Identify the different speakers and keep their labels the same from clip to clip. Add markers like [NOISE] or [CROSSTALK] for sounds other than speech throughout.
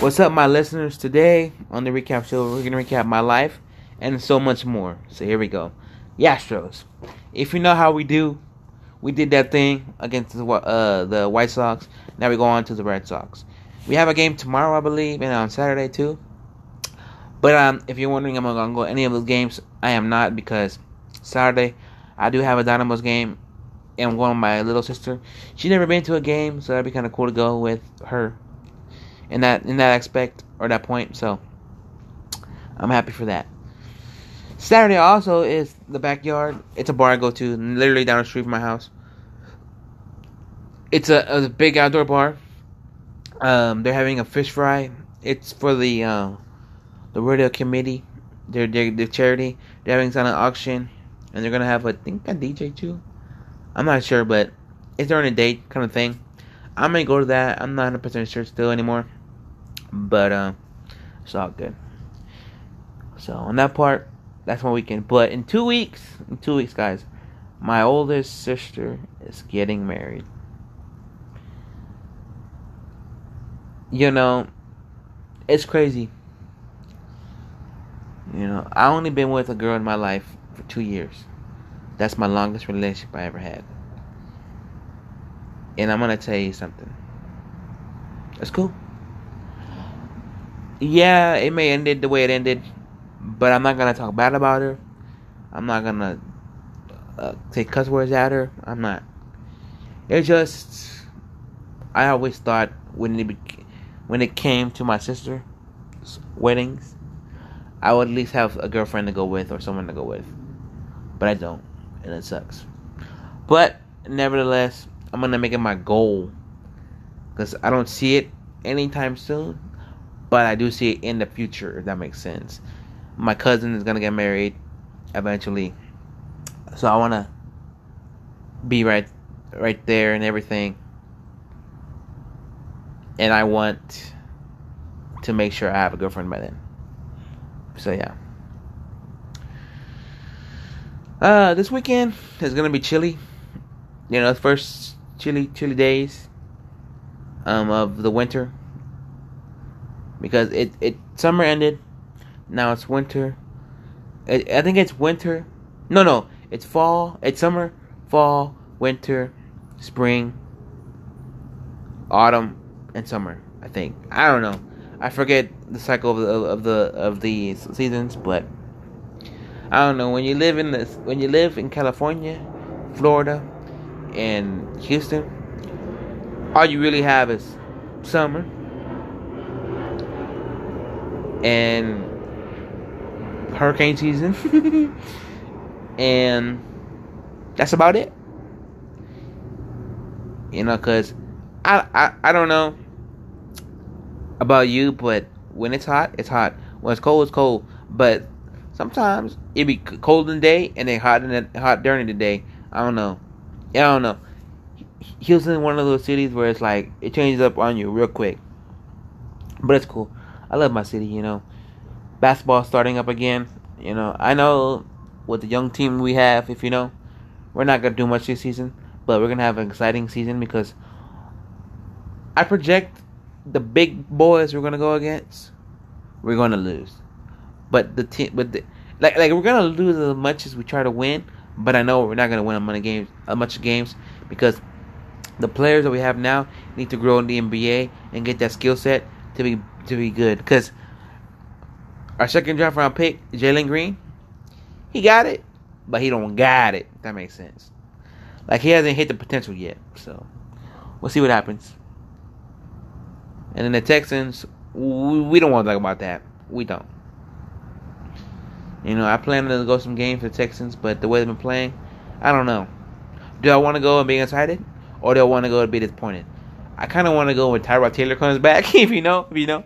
Speaker 1: What's up, my listeners? Today on the recap show, we're gonna recap my life and so much more. So here we go. Astros. If you know how we do, we did that thing against the uh, the White Sox. Now we go on to the Red Sox. We have a game tomorrow, I believe, and on Saturday too. But um, if you're wondering, am I gonna go any of those games? I am not because Saturday I do have a Dynamos game, and going with my little sister. She's never been to a game, so that'd be kind of cool to go with her in that in that aspect or that point. So I'm happy for that. Saturday also is the backyard. It's a bar I go to, literally down the street from my house. It's a, a big outdoor bar. Um, they're having a fish fry. It's for the uh, the rodeo committee. They're, they're the charity. They're having some auction, and they're gonna have I think a DJ too. I'm not sure, but it's during a date kind of thing. I may go to that. I'm not 100 percent sure still anymore, but uh, it's all good. So on that part, that's my weekend. But in two weeks, in two weeks, guys, my oldest sister is getting married. You know, it's crazy. You know, I only been with a girl in my life for two years. That's my longest relationship I ever had. And I'm gonna tell you something. It's cool. Yeah, it may ended the way it ended, but I'm not gonna talk bad about her. I'm not gonna uh, take cuss words at her. I'm not. It just, I always thought when it be, when it came to my sister's weddings, I would at least have a girlfriend to go with or someone to go with, but I don't, and it sucks. But nevertheless, I'm gonna make it my goal because I don't see it anytime soon, but I do see it in the future. If that makes sense my cousin is gonna get married eventually, so I wanna be right, right there and everything, and I want to make sure I have a girlfriend by then. So yeah. Uh, this weekend is gonna be chilly. You know, the first chilly, chilly days um, of the winter because it it summer ended now it's winter. I, I think it's winter. No, no, it's fall. It's summer, fall, winter, spring, autumn, and summer. I think. I don't know. I forget the cycle of the of the of the seasons, but I don't know. When you live in this, when you live in California, Florida, and Houston, all you really have is summer and hurricane season, [LAUGHS] and that's about it. You know, cause I, I I don't know about you, but when it's hot, it's hot. When it's cold, it's cold. But sometimes it be cold in the day and then hot in the hot during the day. I don't know. Yeah, I don't know. Houston one of those cities where it's like it changes up on you real quick. But it's cool. I love my city, you know basketball starting up again. You know, I know with the young team we have, if you know, we're not gonna do much this season, but we're gonna have an exciting season because I project the big boys we're gonna go against, we're gonna lose. But the team, but the, like like we're gonna lose as much as we try to win. But I know we're not gonna win a of games, a bunch of games because the players that we have now need to grow in the NBA and get that skill set to be to be good. Because our second draft round pick, Jalen Green, he got it, but he don't got it. that makes sense. Like he hasn't hit the potential yet. So we'll see what happens. And then the Texans, we, don't want to talk about that. We don't. You know, I plan to go some games for the Texans, but the way they've been playing, I don't know. Do I want to go and be excited, or do I want to go and be disappointed? I kind of want to go when Tyrod Taylor comes back, [LAUGHS] if you know, if you know.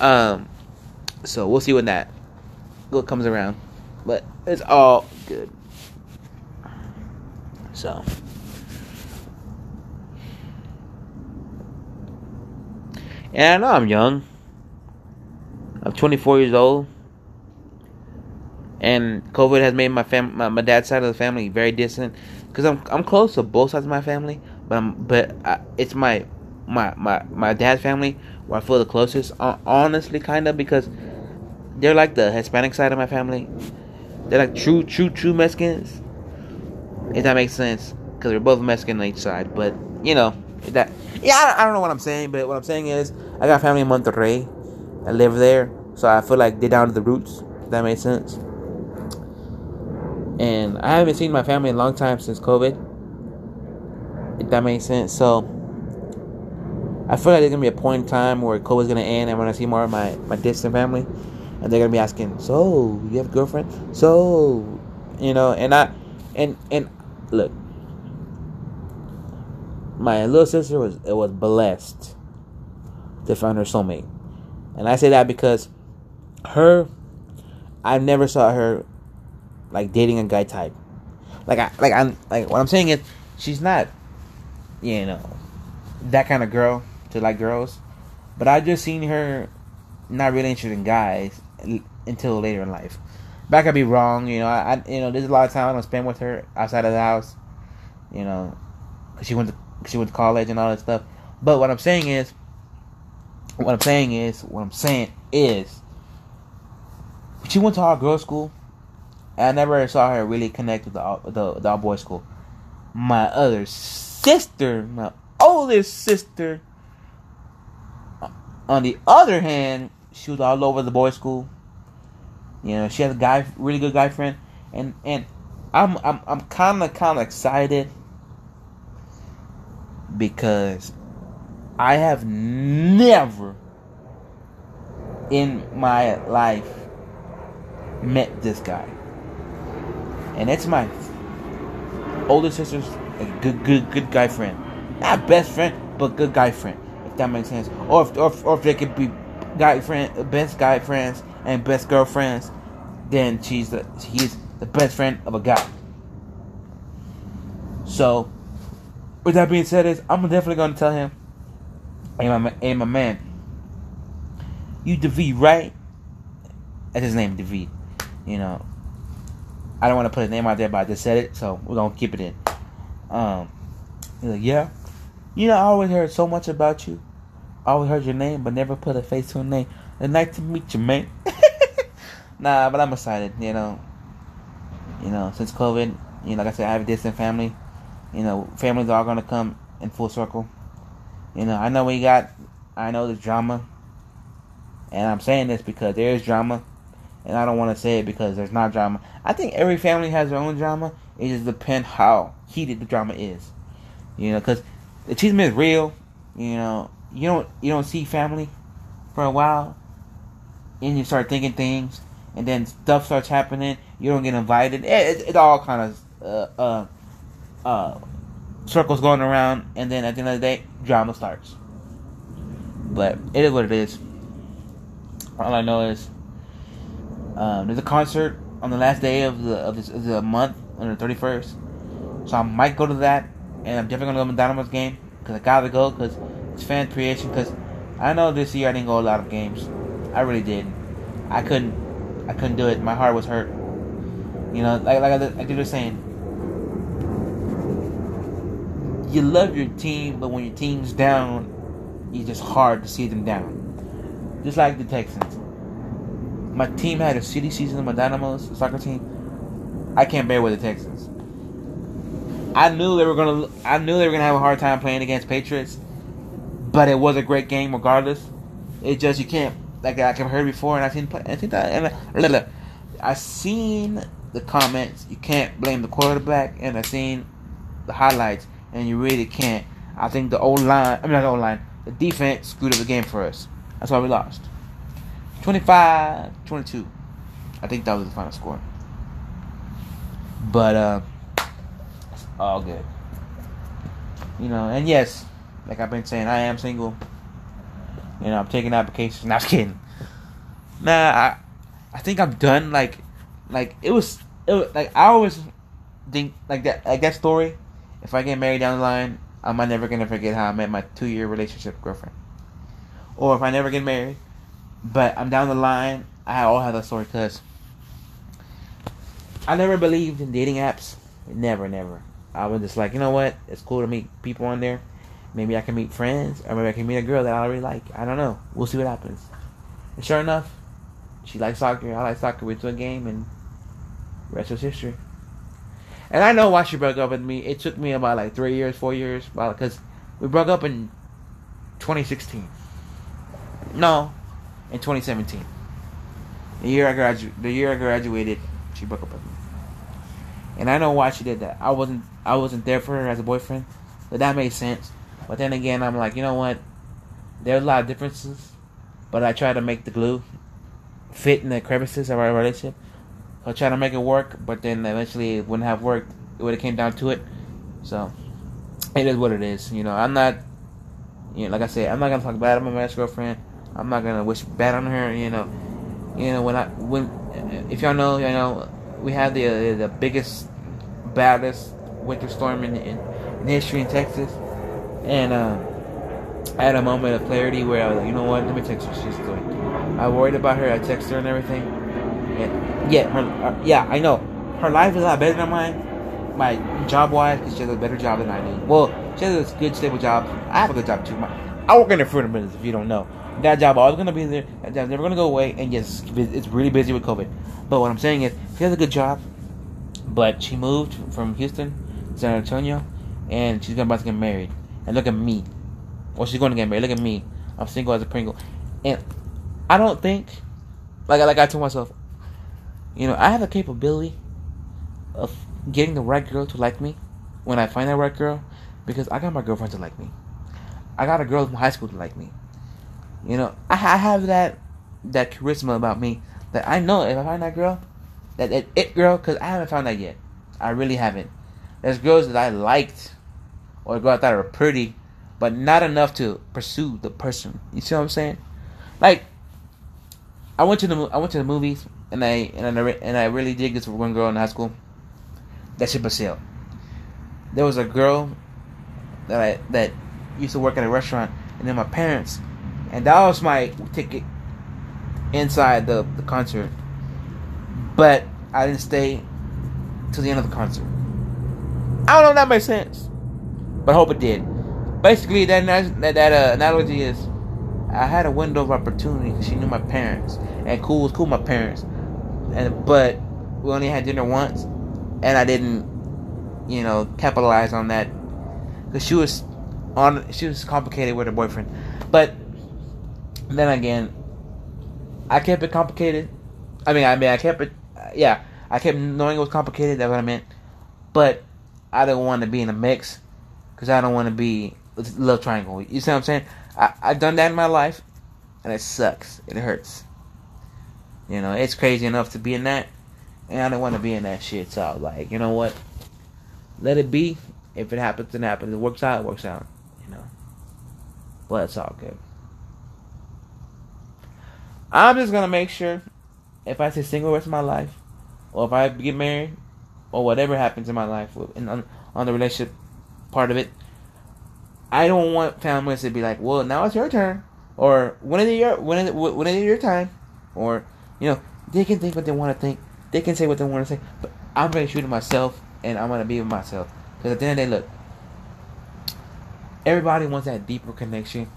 Speaker 1: Um, so we'll see when that comes around. But it's all good. So And I know I'm young. I'm 24 years old. And COVID has made my fam my, my dad's side of the family very distant because I'm I'm close to both sides of my family, but I'm but I, it's my my my my dad's family where I feel the closest. Honestly, kind of because they're like the Hispanic side of my family. They're like true, true, true Mexicans. If that makes sense, because we're both Mexican on each side. But you know that. Yeah, I, I don't know what I'm saying, but what I'm saying is I got family in Monterrey. I live there, so I feel like they're down to the roots. If that makes sense. And I haven't seen my family in a long time since COVID. If that makes sense. So I feel like there's gonna be a point in time where COVID's gonna end. I'm gonna see more of my, my distant family and they're gonna be asking, "So you have a girlfriend?" So, you know, and I, and and look, my little sister was it was blessed to find her soulmate, and I say that because her, I never saw her like dating a guy type, like I like I'm like what I'm saying is she's not, you know, that kind of girl to like girls, but I just seen her not really interested in guys until later in life. But I could be wrong, you know. I, you know, there's a lot of time I don't spend with her outside of the house, you know, cause she went to she went to college and all that stuff. But what I'm saying is, what I'm saying is, what I'm saying is, she went to our girls' school. I never saw her really connect with the the, the all boys school. My other sister, my oldest sister, on the other hand, she was all over the boys' school. You know, she has a guy, really good guy friend, and and I'm I'm I'm kind of kind of excited because I have never in my life met this guy, and it's my older sister's good good good guy friend, not best friend, but good guy friend. That makes sense, or if or if, or if they could be guy friend, best guy friends and best girlfriends, then she's the he's the best friend of a guy. So, with that being said, is I'm definitely gonna tell him, hey my hey my man, you David right? That's his name, David. You know, I don't want to put his name out there, but I just said it, so we're gonna keep it in. Um, he's like, yeah, you know, I always heard so much about you. Always heard your name, but never put a face to a name. I'd to meet you, man. [LAUGHS] nah, but I'm excited. You know, you know, since COVID, you know, like I said, I have a distant family. You know, families are gonna come in full circle. You know, I know we got, I know there's drama, and I'm saying this because there is drama, and I don't want to say it because there's not drama. I think every family has their own drama. It just depends how heated the drama is. You know, because the chisme is real. You know, you don't you don't see family for a while, and you start thinking things, and then stuff starts happening. You don't get invited. It, it, it all kind of uh, uh, uh, circles going around, and then at the end of the day, drama starts. But it is what it is. All I know is um, there's a concert on the last day of the of, this, of the month on the thirty first, so I might go to that, and I'm definitely gonna go to the Dynamo's game because I gotta go because it's fan creation. Because I know this year I didn't go a lot of games. I really didn't. I couldn't. I couldn't do it. My heart was hurt. You know, like like I, like you were saying. You love your team, but when your team's down, it's just hard to see them down. Just like the Texans. My team had a shitty season. My Dynamos soccer team. I can't bear with the Texans. I knew they were gonna. I knew they were gonna have a hard time playing against Patriots, but it was a great game regardless. It just you can't like I've heard before, and I've seen I think that and I seen the comments. You can't blame the quarterback, and I've seen the highlights, and you really can't. I think the old line. I mean not the old line. The defense screwed up the game for us. That's why we lost. 25-22. I think that was the final score. But uh all good. You know, and yes, like I've been saying, I am single. You know, I'm taking applications. Not kidding. Nah, I, I think I'm done. Like, like it was, it was like I always think like that, like that story. If I get married down the line, am I never gonna forget how I met my two year relationship girlfriend? Or if I never get married, but I'm down the line, I all have that story because I never believed in dating apps. Never, never. I was just like, you know what? It's cool to meet people on there, maybe I can meet friends, or maybe I can meet a girl that I really like. I don't know. We'll see what happens. And sure enough, she likes soccer. I like soccer. We went to a game, and rest is history. And I know why she broke up with me. It took me about like three years, four years, because we broke up in 2016. No, in 2017. The year I gradu- the year I graduated, she broke up with me. And I know why she did that. I wasn't I wasn't there for her as a boyfriend, but that made sense. But then again, I'm like, you know what? There's a lot of differences, but I try to make the glue fit in the crevices of our relationship. I try to make it work, but then eventually it wouldn't have worked. It would have came down to it. So it is what it is. You know, I'm not. You know, like I said, I'm not gonna talk bad about my ex girlfriend. I'm not gonna wish bad on her. You know, you know when I when if y'all know, you know, we had the uh, the biggest, baddest winter storm in, in, in history in Texas, and uh, I had a moment of clarity where I was like, you know what, let me text her. She's doing. I worried about her. I text her and everything, and yeah, her, uh, yeah, I know her life is a lot better than mine. My job wise, because she has a better job than I do. Well, she has a good stable job. I have a good job too. My, I work in the food business. If you don't know, that job always gonna be there. That job's never gonna go away. And yes, it's really busy with COVID. But what I'm saying is, she has a good job. But she moved from Houston to San Antonio, and she's about to get married. And look at me. Well, she's going to get married. Look at me. I'm single as a Pringle. And I don't think, like like I told myself, you know, I have the capability of getting the right girl to like me when I find that right girl, because I got my girlfriend to like me. I got a girl from high school to like me. You know, I, I have that that charisma about me that I know if I find that girl, that, that it girl, because I haven't found that yet. I really haven't. There's girls that I liked, or go girls that are pretty, but not enough to pursue the person. You see what I'm saying? Like, I went to the I went to the movies, and I and I and I really did this with one girl in high school. That ship sailed. There was a girl that I that used to work at a restaurant, and then my parents, and that was my ticket inside the, the concert. But I didn't stay till the end of the concert. I don't know if that makes sense, but I hope it did. Basically, that that, that uh, analogy is I had a window of opportunity because she knew my parents, and cool was cool my parents, and but we only had dinner once, and I didn't, you know, capitalize on that because she was on she was complicated with her boyfriend, but then again, I kept it complicated. I mean, I mean, I kept it. Yeah, I kept knowing it was complicated. That's what I meant. But I don't want to be in a mix because I don't want to be love triangle. You see what I'm saying? I, I've done that in my life, and it sucks. It hurts. You know, it's crazy enough to be in that, and I don't want to be in that shit. So, like, you know what? Let it be. If it happens, it happens. It works out, it works out. You know. But it's all good. I'm just gonna make sure if I stay single the rest of my life, or if I get married, or whatever happens in my life, and on, on the relationship part of it, I don't want families to be like, "Well, now it's your turn," or "When is it your when is it, when is it your time?" Or you know, they can think what they want to think, they can say what they want to say, but I'm gonna shoot to myself, and I'm gonna be with myself. Because at the end of the day, look, everybody wants that deeper connection,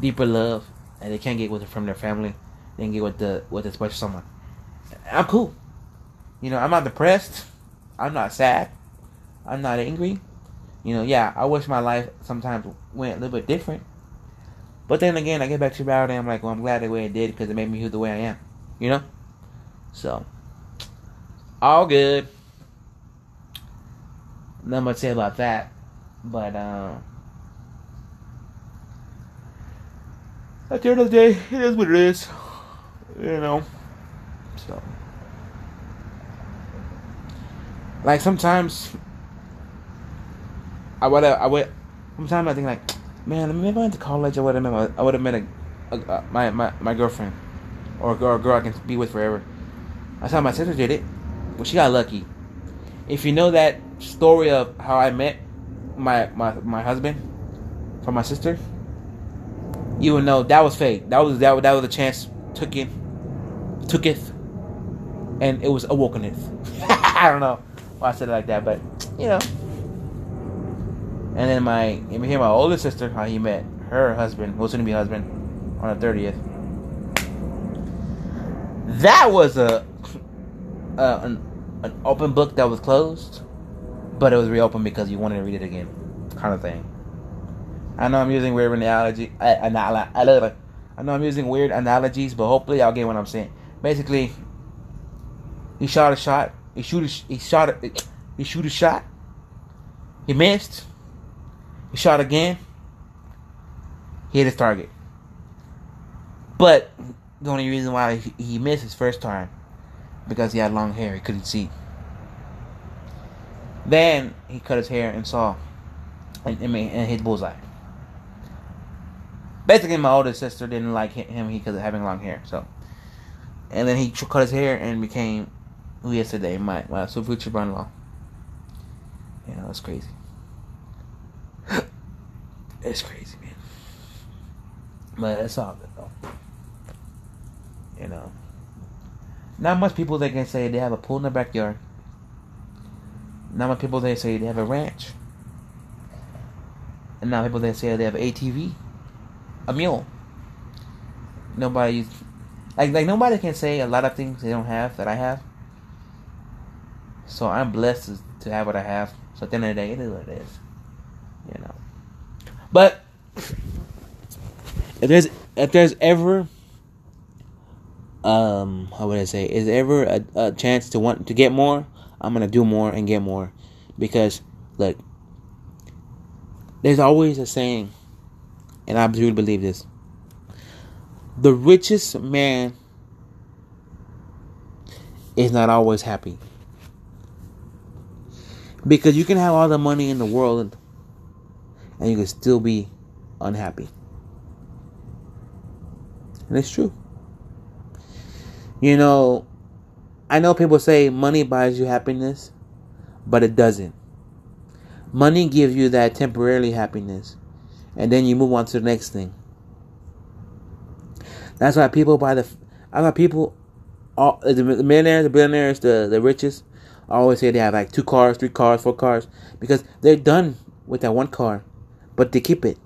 Speaker 1: deeper love, and they can't get with it from their family, they can get with the with a special someone. I'm cool. You know, I'm not depressed. I'm not sad. I'm not angry. You know, yeah, I wish my life sometimes went a little bit different. But then again, I get back to reality. I'm like, well, I'm glad the way it did because it made me who the way I am. You know, so all good. Nothing much to say about that, but um. at the end of the day, it is what it is. You know. So. Like sometimes I would I would sometimes I think like, man, maybe I went to college, I would have met I would have met a, a, a, my, my my girlfriend or a girl, a girl I can be with forever. That's how my sister did it. but she got lucky. If you know that story of how I met my my my husband from my sister, you would know that was fake. That was that, that was a chance took it, took it, and it was awoken it. [LAUGHS] I don't know why I said it like that, but you know, And then my and here my older sister, how he met her husband, was gonna be husband, on the thirtieth. That was a, a an, an open book that was closed, but it was reopened because you wanted to read it again, kind of thing. I know I'm using weird analogy. I, I, I know I'm using weird analogies, but hopefully y'all get what I'm saying. Basically, he shot a shot. He shoot. A, he shot. A, he shoot a shot. He missed. He shot again. He hit his target. But the only reason why he, missed his first time because he had long hair. He couldn't see. Then he cut his hair and saw, and, and, hit bullseye. Basically, my older sister didn't like him because of having long hair. So, and then he cut his hair and became who he is today, my my future brother-in-law. You know, it's crazy. It's crazy, man. But it's all good though. You know, not much people that can say they have a pool in their backyard. Not much people they say they have a ranch. And not people that say they have an ATV a mule. Nobody, like like nobody can say a lot of things they don't have that I have. So I'm blessed to have what I have. So at the end of the day, it is what it is. But if there's if there's ever um how would I say is ever a, a chance to want to get more, I'm gonna do more and get more. Because look there's always a saying and I truly believe this. The richest man is not always happy. Because you can have all the money in the world and you can still be unhappy. And it's true. You know, I know people say money buys you happiness, but it doesn't. Money gives you that temporary happiness and then you move on to the next thing. That's why people buy the. I got people, all the millionaires, the billionaires, the the richest, always say they have like two cars, three cars, four cars because they're done with that one car, but they keep it.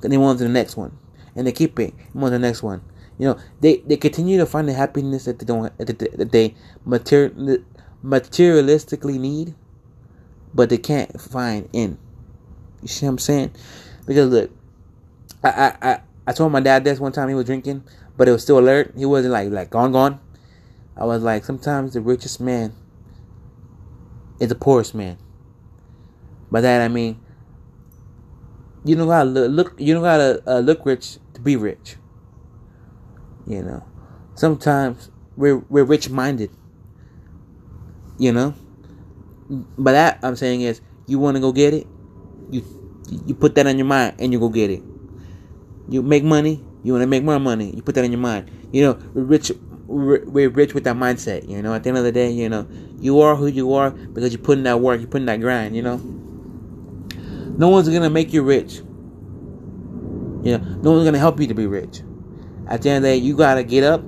Speaker 1: Then they on to the next one, and they keep it. On to the next one. You know, they they continue to find the happiness that they don't they, that they material, materialistically need, but they can't find in. You see what I'm saying? Because look, I I I, I told my dad this one time he was drinking, but it was still alert. He wasn't like like gone gone. I was like, sometimes the richest man is the poorest man. By that I mean, you don't gotta look, you don't gotta uh, look rich to be rich. You know, sometimes we're we're rich minded. You know, by that I'm saying is you want to go get it, you you put that on your mind and you go get it. You make money, you want to make more money, you put that in your mind. You know, rich, we're rich with that mindset. You know, at the end of the day, you know, you are who you are because you're putting that work, you're putting that grind. You know, no one's gonna make you rich. You know, no one's gonna help you to be rich. At the end of the day, you gotta get up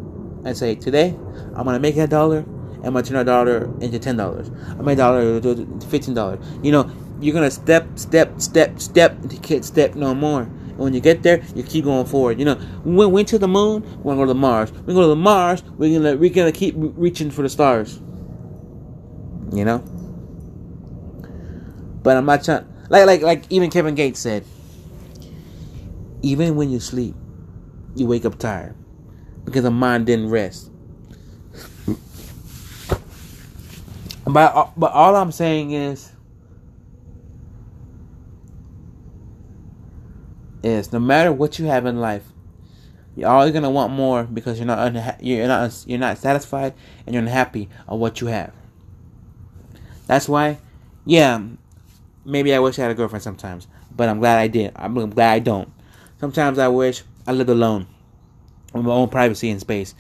Speaker 1: and say, today I'm gonna make that dollar. and I'm gonna turn that dollar into ten dollars. I made a dollar to fifteen dollars. You know, you're gonna step, step, step, step. You can't step no more. When you get there, you keep going forward. You know, we went to the moon. We're gonna go to Mars. We go to the Mars. We're gonna we're gonna keep reaching for the stars. You know. But I'm not trying. Like like like even Kevin Gates said. Even when you sleep, you wake up tired because the mind didn't rest. But uh, but all I'm saying is is no matter what you have in life, you're always gonna want more because you're not unha- you're not you're not satisfied and you're unhappy of what you have. That's why, yeah, maybe I wish I had a girlfriend sometimes, but I'm glad I did. I'm glad I don't. Sometimes I wish I lived alone, with my own privacy and space,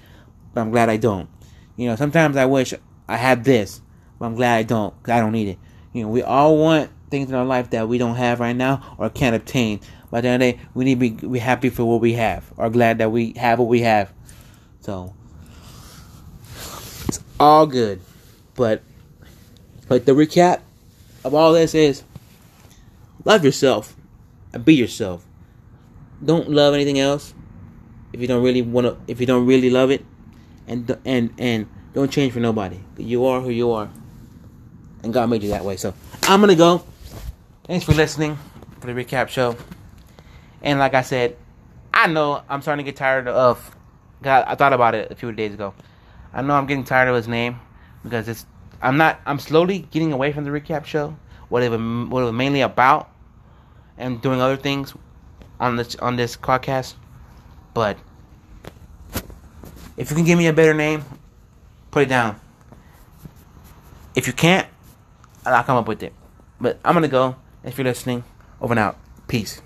Speaker 1: but I'm glad I don't. You know, sometimes I wish I had this, but I'm glad I don't because I don't need it. You know, we all want things in our life that we don't have right now or can't obtain. But at the end of the day, we need to be, be happy for what we have, or glad that we have what we have. So it's all good. But like the recap of all this is love yourself and be yourself. Don't love anything else if you don't really want to. If you don't really love it, and and and don't change for nobody. You are who you are, and God made you that way. So I'm gonna go. Thanks for listening for the recap show. And like I said, I know I'm starting to get tired of. God, I thought about it a few days ago. I know I'm getting tired of his name because it's. I'm not. I'm slowly getting away from the recap show. What it, was, what it was mainly about, and doing other things on this on this podcast. But if you can give me a better name, put it down. If you can't, I'll come up with it. But I'm gonna go. If you're listening, over and out. Peace.